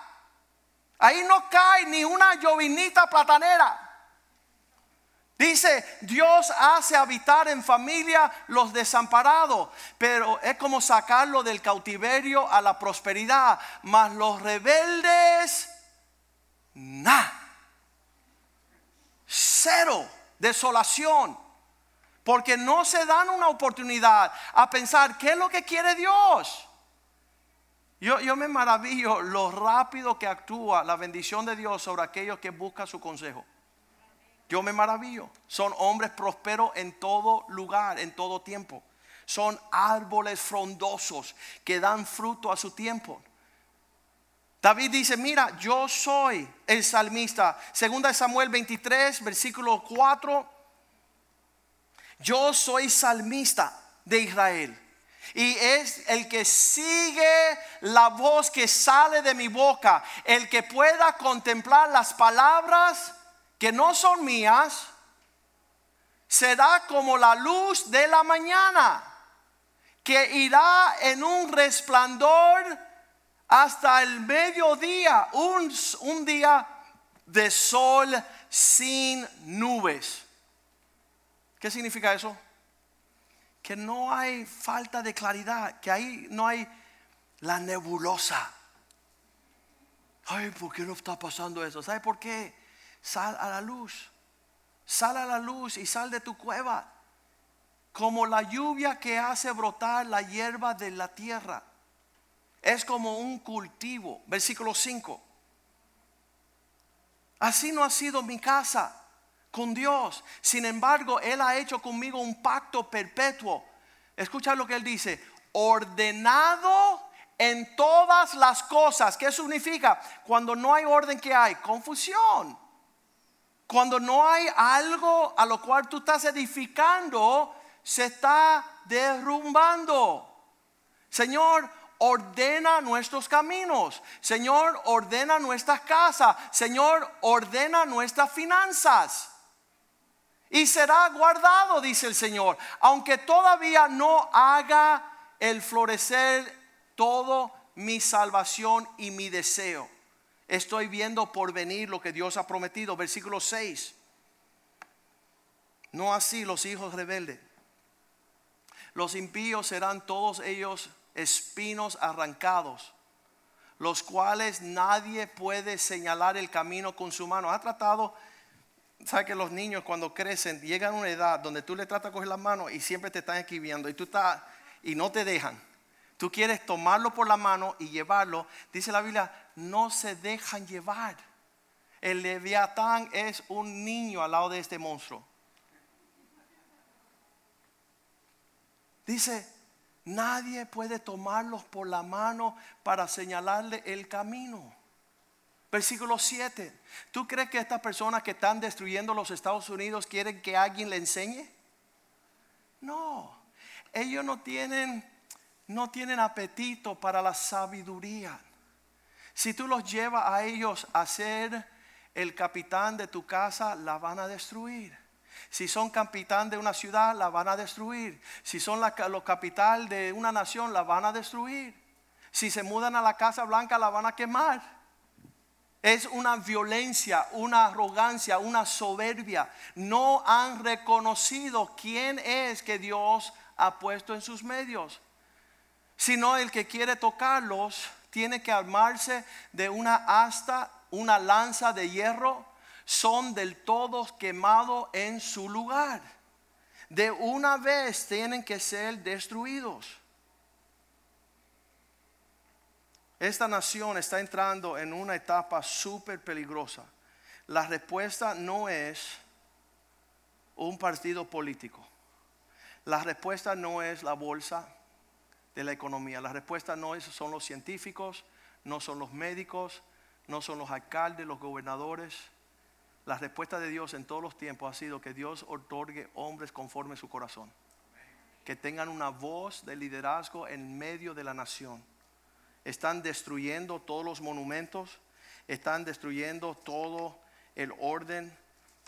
Ahí no cae ni una llovinita platanera. Dice, Dios hace habitar en familia los desamparados, pero es como sacarlo del cautiverio a la prosperidad. Mas los rebeldes, nada. Cero, desolación. Porque no se dan una oportunidad a pensar, ¿qué es lo que quiere Dios? Yo, yo me maravillo lo rápido que actúa la bendición de Dios sobre aquellos que buscan su consejo. Yo me maravillo. Son hombres prósperos en todo lugar, en todo tiempo. Son árboles frondosos que dan fruto a su tiempo. David dice, mira, yo soy el salmista. Segunda Samuel 23, versículo 4. Yo soy salmista de Israel. Y es el que sigue la voz que sale de mi boca, el que pueda contemplar las palabras que no son mías, será como la luz de la mañana, que irá en un resplandor hasta el mediodía, un, un día de sol sin nubes. ¿Qué significa eso? Que no hay falta de claridad, que ahí no hay la nebulosa. Ay, ¿por qué no está pasando eso? ¿Sabe por qué? Sal a la luz. Sal a la luz y sal de tu cueva. Como la lluvia que hace brotar la hierba de la tierra. Es como un cultivo. Versículo 5. Así no ha sido mi casa con Dios. Sin embargo, Él ha hecho conmigo un pacto perpetuo. Escucha lo que Él dice. Ordenado en todas las cosas. ¿Qué significa? Cuando no hay orden, ¿qué hay? Confusión. Cuando no hay algo a lo cual tú estás edificando, se está derrumbando. Señor, ordena nuestros caminos. Señor, ordena nuestras casas. Señor, ordena nuestras finanzas. Y será guardado, dice el Señor, aunque todavía no haga el florecer todo mi salvación y mi deseo. Estoy viendo por venir lo que Dios ha prometido. Versículo 6. No así los hijos rebeldes. Los impíos serán todos ellos espinos arrancados, los cuales nadie puede señalar el camino con su mano. Ha tratado, sabe que los niños cuando crecen llegan a una edad donde tú le tratas de coger la mano y siempre te están escribiendo y tú estás y no te dejan. Tú quieres tomarlo por la mano y llevarlo. Dice la Biblia, no se dejan llevar. El leviatán es un niño al lado de este monstruo. Dice, Nadie puede tomarlos por la mano para señalarle el camino. Versículo 7. ¿Tú crees que estas personas que están destruyendo los Estados Unidos quieren que alguien le enseñe? No. Ellos no tienen no tienen apetito para la sabiduría. Si tú los llevas a ellos a ser el capitán de tu casa, la van a destruir. Si son capitán de una ciudad, la van a destruir. Si son la, capital de una nación, la van a destruir. Si se mudan a la Casa Blanca, la van a quemar. Es una violencia, una arrogancia, una soberbia. No han reconocido quién es que Dios ha puesto en sus medios. Sino el que quiere tocarlos tiene que armarse de una asta, una lanza de hierro son del todo quemados en su lugar. De una vez tienen que ser destruidos. Esta nación está entrando en una etapa súper peligrosa. La respuesta no es un partido político. La respuesta no es la bolsa de la economía. La respuesta no son los científicos, no son los médicos, no son los alcaldes, los gobernadores. La respuesta de Dios en todos los tiempos ha sido que Dios otorgue hombres conforme su corazón. Que tengan una voz de liderazgo en medio de la nación. Están destruyendo todos los monumentos. Están destruyendo todo el orden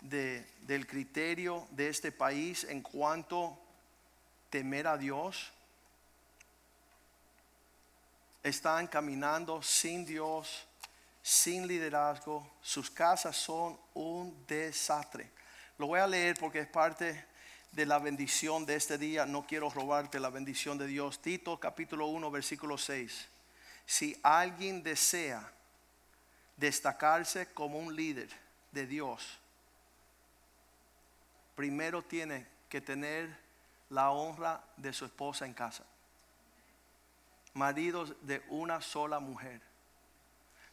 del criterio de este país en cuanto temer a Dios. Están caminando sin Dios sin liderazgo, sus casas son un desastre. Lo voy a leer porque es parte de la bendición de este día. No quiero robarte la bendición de Dios. Tito capítulo 1 versículo 6. Si alguien desea destacarse como un líder de Dios, primero tiene que tener la honra de su esposa en casa. Maridos de una sola mujer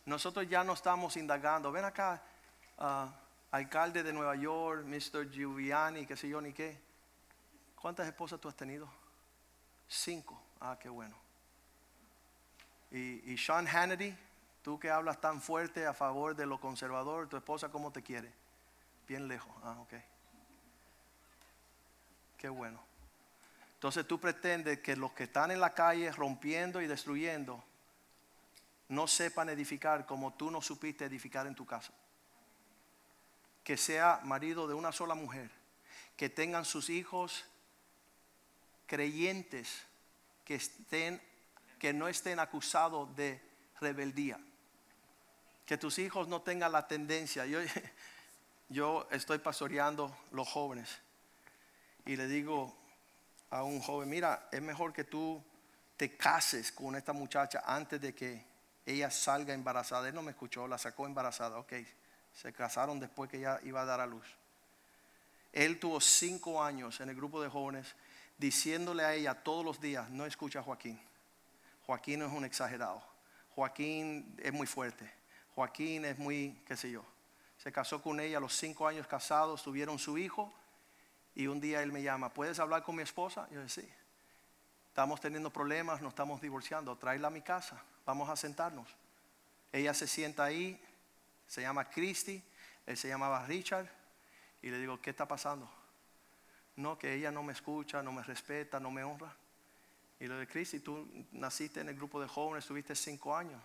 nosotros ya no estamos indagando. Ven acá, uh, alcalde de Nueva York, Mr. Giuliani, qué sé yo ni qué. ¿Cuántas esposas tú has tenido? Cinco. Ah, qué bueno. Y, y Sean Hannity, tú que hablas tan fuerte a favor de lo conservador, tu esposa cómo te quiere? Bien lejos. Ah, ok. Qué bueno. Entonces tú pretendes que los que están en la calle rompiendo y destruyendo no sepan edificar como tú no supiste edificar en tu casa. Que sea marido de una sola mujer, que tengan sus hijos creyentes, que estén que no estén acusados de rebeldía. Que tus hijos no tengan la tendencia. Yo, yo estoy pastoreando los jóvenes y le digo a un joven, mira, es mejor que tú te cases con esta muchacha antes de que ella salga embarazada. Él no me escuchó, la sacó embarazada. Ok, se casaron después que ella iba a dar a luz. Él tuvo cinco años en el grupo de jóvenes diciéndole a ella todos los días, no escucha a Joaquín. Joaquín es un exagerado. Joaquín es muy fuerte. Joaquín es muy, qué sé yo. Se casó con ella los cinco años casados, tuvieron su hijo y un día él me llama, ¿puedes hablar con mi esposa? Yo le sí. Estamos teniendo problemas, nos estamos divorciando, tráela a mi casa, vamos a sentarnos. Ella se sienta ahí, se llama Christy, él se llamaba Richard y le digo, ¿qué está pasando? No, que ella no me escucha, no me respeta, no me honra. Y lo de Cristi, tú naciste en el grupo de jóvenes, estuviste cinco años.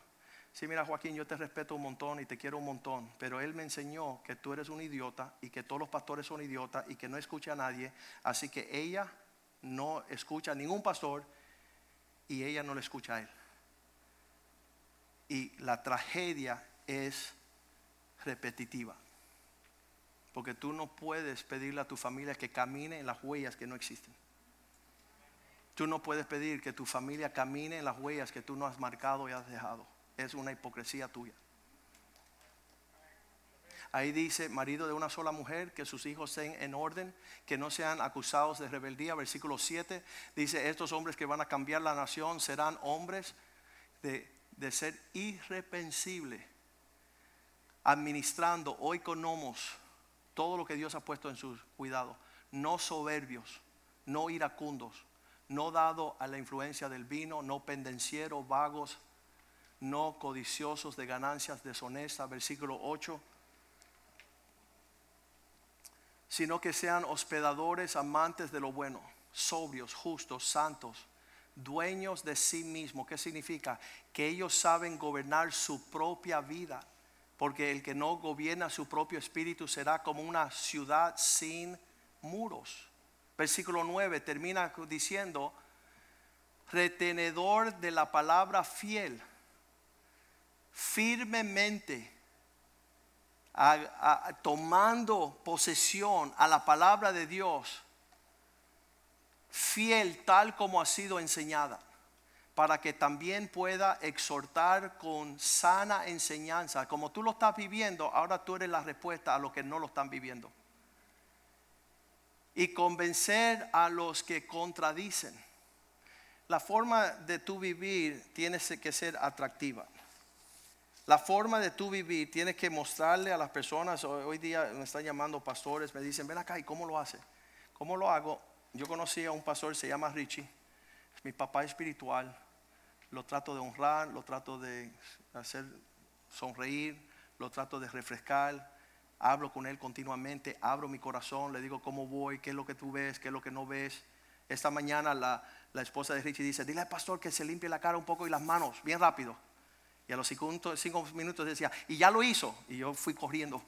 Sí, mira Joaquín, yo te respeto un montón y te quiero un montón, pero él me enseñó que tú eres un idiota y que todos los pastores son idiotas y que no escucha a nadie. Así que ella no escucha a ningún pastor y ella no le escucha a él. Y la tragedia es repetitiva. Porque tú no puedes pedirle a tu familia que camine en las huellas que no existen. Tú no puedes pedir que tu familia camine en las huellas que tú no has marcado y has dejado. Es una hipocresía tuya. Ahí dice, marido de una sola mujer, que sus hijos estén en orden, que no sean acusados de rebeldía. Versículo 7 dice, estos hombres que van a cambiar la nación serán hombres de, de ser irrepensibles, administrando hoy nomos todo lo que Dios ha puesto en sus cuidados, no soberbios, no iracundos, no dado a la influencia del vino, no pendencieros, vagos, no codiciosos de ganancias deshonestas, versículo 8, sino que sean hospedadores, amantes de lo bueno, sobrios, justos, santos, dueños de sí mismos. ¿Qué significa? Que ellos saben gobernar su propia vida, porque el que no gobierna su propio espíritu será como una ciudad sin muros versículo 9 termina diciendo, retenedor de la palabra fiel, firmemente tomando posesión a la palabra de Dios, fiel tal como ha sido enseñada, para que también pueda exhortar con sana enseñanza. Como tú lo estás viviendo, ahora tú eres la respuesta a los que no lo están viviendo y convencer a los que contradicen. La forma de tu vivir tiene que ser atractiva. La forma de tu vivir tiene que mostrarle a las personas, hoy día me están llamando pastores, me dicen, ven acá, ¿y cómo lo hace? ¿Cómo lo hago? Yo conocí a un pastor, se llama Richie, es mi papá espiritual, lo trato de honrar, lo trato de hacer sonreír, lo trato de refrescar, hablo con él continuamente, abro mi corazón, le digo cómo voy, qué es lo que tú ves, qué es lo que no ves. Esta mañana la, esposa de Richie dice, dile al pastor que se limpie la cara un poco y las manos, bien rápido. Y a los cinco, minutos decía, y ya lo hizo. Y yo fui corriendo.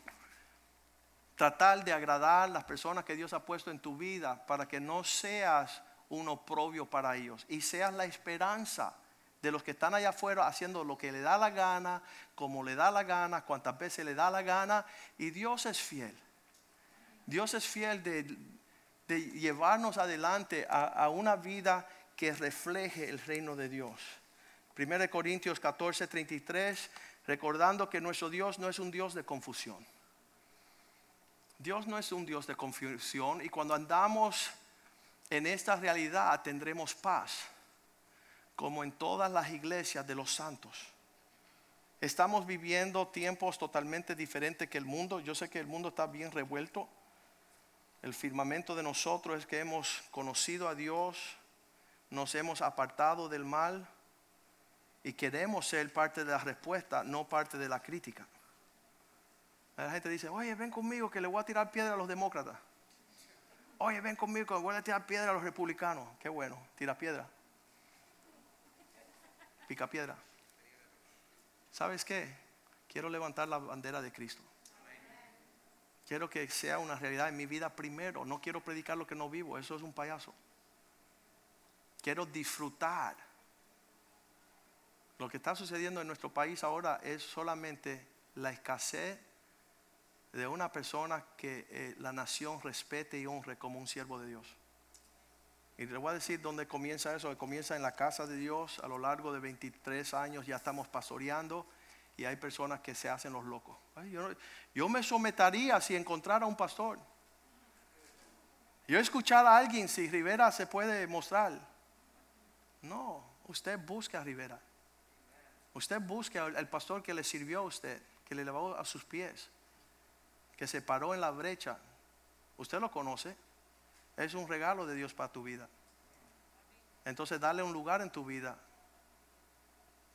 Tratar de agradar las personas que Dios ha puesto en tu vida para que no seas un oprobio para ellos y seas la esperanza de los que están allá afuera haciendo lo que le da la gana, como le da la gana, cuantas veces le da la gana. Y Dios es fiel. Dios es fiel de, llevarnos adelante a, una vida que refleje el reino de Dios. 1 Corintios 14, 33, recordando que nuestro Dios no es un Dios de confusión. Dios no es un Dios de confusión y cuando andamos en esta realidad tendremos paz como en todas las iglesias de los santos. Estamos viviendo tiempos totalmente diferentes que el mundo. Yo sé que el mundo está bien revuelto. El firmamento de nosotros es que hemos conocido a Dios, nos hemos apartado del mal y queremos ser parte de la respuesta, no parte de la crítica. La gente dice, oye, ven conmigo que le voy a tirar piedra a los demócratas. Oye, ven conmigo, voy a tirar piedra a los republicanos. Qué bueno, tira piedra. Pica piedra. ¿Sabes qué? Quiero levantar la bandera de Cristo. Quiero que sea una realidad en mi vida primero. No quiero predicar lo que no vivo. Eso es un payaso. Quiero disfrutar. Lo que está sucediendo en nuestro país ahora es solamente la escasez de una persona que eh, la nación respete y honre como un siervo de Dios. Y le voy a decir dónde comienza eso. Comienza en la casa de Dios a lo largo de 23 años. Ya estamos pastoreando y hay personas que se hacen los locos. yo, yo, me sometaría si encontrara un pastor. Yo escuchar a alguien si Rivera se puede mostrar. No, usted busca a Rivera. Usted busca al pastor que le sirvió a usted, que le lavó a sus pies, que se paró en la brecha. Usted lo conoce. Es un regalo de Dios para tu vida. Entonces dale un lugar en tu vida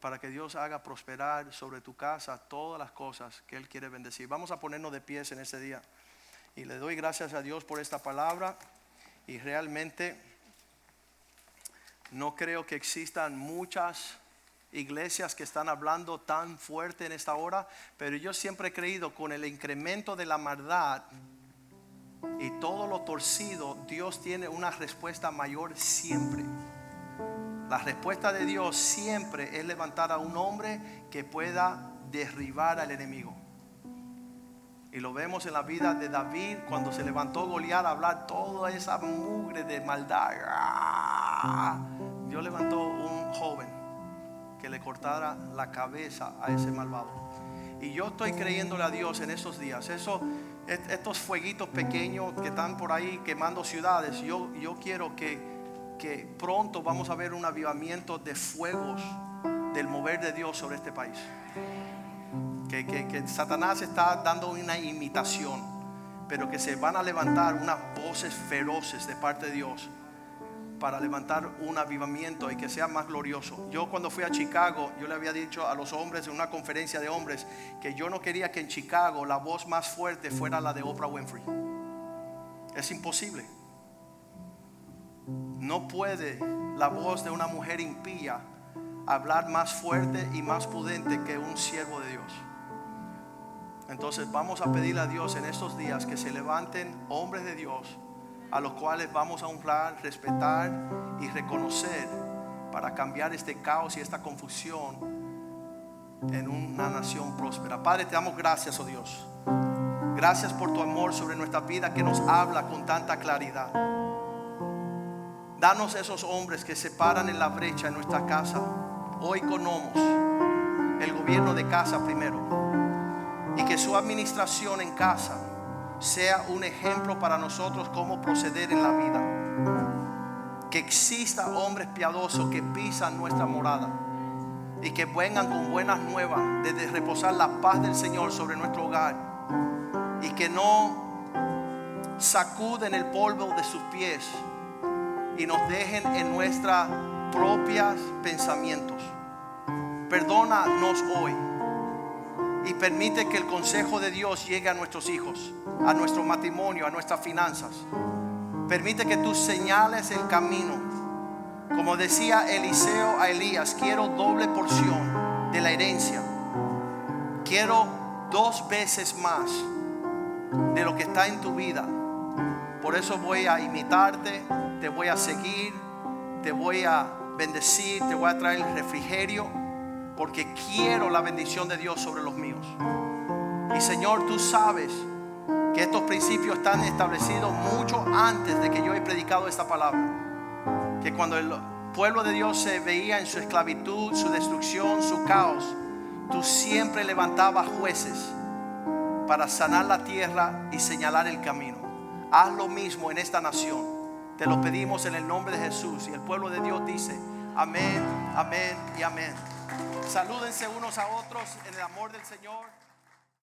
para que Dios haga prosperar sobre tu casa todas las cosas que Él quiere bendecir. Vamos a ponernos de pies en ese día. Y le doy gracias a Dios por esta palabra. Y realmente no creo que existan muchas iglesias que están hablando tan fuerte en esta hora, pero yo siempre he creído con el incremento de la maldad y todo lo torcido, Dios tiene una respuesta mayor siempre. La respuesta de Dios siempre es levantar a un hombre que pueda derribar al enemigo. Y lo vemos en la vida de David cuando se levantó Goliat a hablar toda esa mugre de maldad. Dios levantó un joven que le cortara la cabeza a ese malvado. Y yo estoy creyéndole a Dios en esos días. Eso, estos fueguitos pequeños que están por ahí quemando ciudades, yo, yo quiero que que pronto vamos a ver un avivamiento de fuegos del mover de Dios sobre este país. Que, que, Satanás está dando una imitación, pero que se van a levantar unas voces feroces de parte de Dios para levantar un avivamiento y que sea más glorioso. Yo cuando fui a Chicago, yo le había dicho a los hombres en una conferencia de hombres que yo no quería que en Chicago la voz más fuerte fuera la de Oprah Winfrey. Es imposible. No puede la voz de una mujer impía hablar más fuerte y más prudente que un siervo de Dios. Entonces vamos a pedirle a Dios en estos días que se levanten hombres de Dios a los cuales vamos a honrar, respetar y reconocer para cambiar este caos y esta confusión en una nación próspera. Padre, te damos gracias, oh Dios. Gracias por tu amor sobre nuestra vida que nos habla con tanta claridad. Danos esos hombres que se paran en la brecha en nuestra casa. Hoy conocemos el gobierno de casa primero. Y que su administración en casa sea un ejemplo para nosotros cómo proceder en la vida. Que exista hombres piadosos que pisan nuestra morada y que vengan con buenas nuevas desde reposar la paz del Señor sobre nuestro hogar y que no sacuden el polvo de sus pies y nos dejen en nuestros propios pensamientos. Perdónanos hoy y permite que el consejo de Dios llegue a nuestros hijos, a nuestro matrimonio, a nuestras finanzas. Permite que tú señales el camino. Como decía Eliseo a Elías, quiero doble porción de la herencia. Quiero dos veces más de lo que está en tu vida. Por eso voy a imitarte, te voy a seguir, te voy a bendecir, te voy a traer el refrigerio, porque quiero la bendición de Dios sobre los míos. Y Señor, tú sabes que estos principios están establecidos mucho antes de que yo he predicado esta palabra. Que cuando el pueblo de Dios se veía en su esclavitud, su destrucción, su caos, tú siempre levantabas jueces para sanar la tierra y señalar el camino. Haz lo mismo en esta nación. Te lo pedimos en el nombre de Jesús. Y el pueblo de Dios dice, amén, amén y amén. Salúdense unos a otros en el amor del Señor.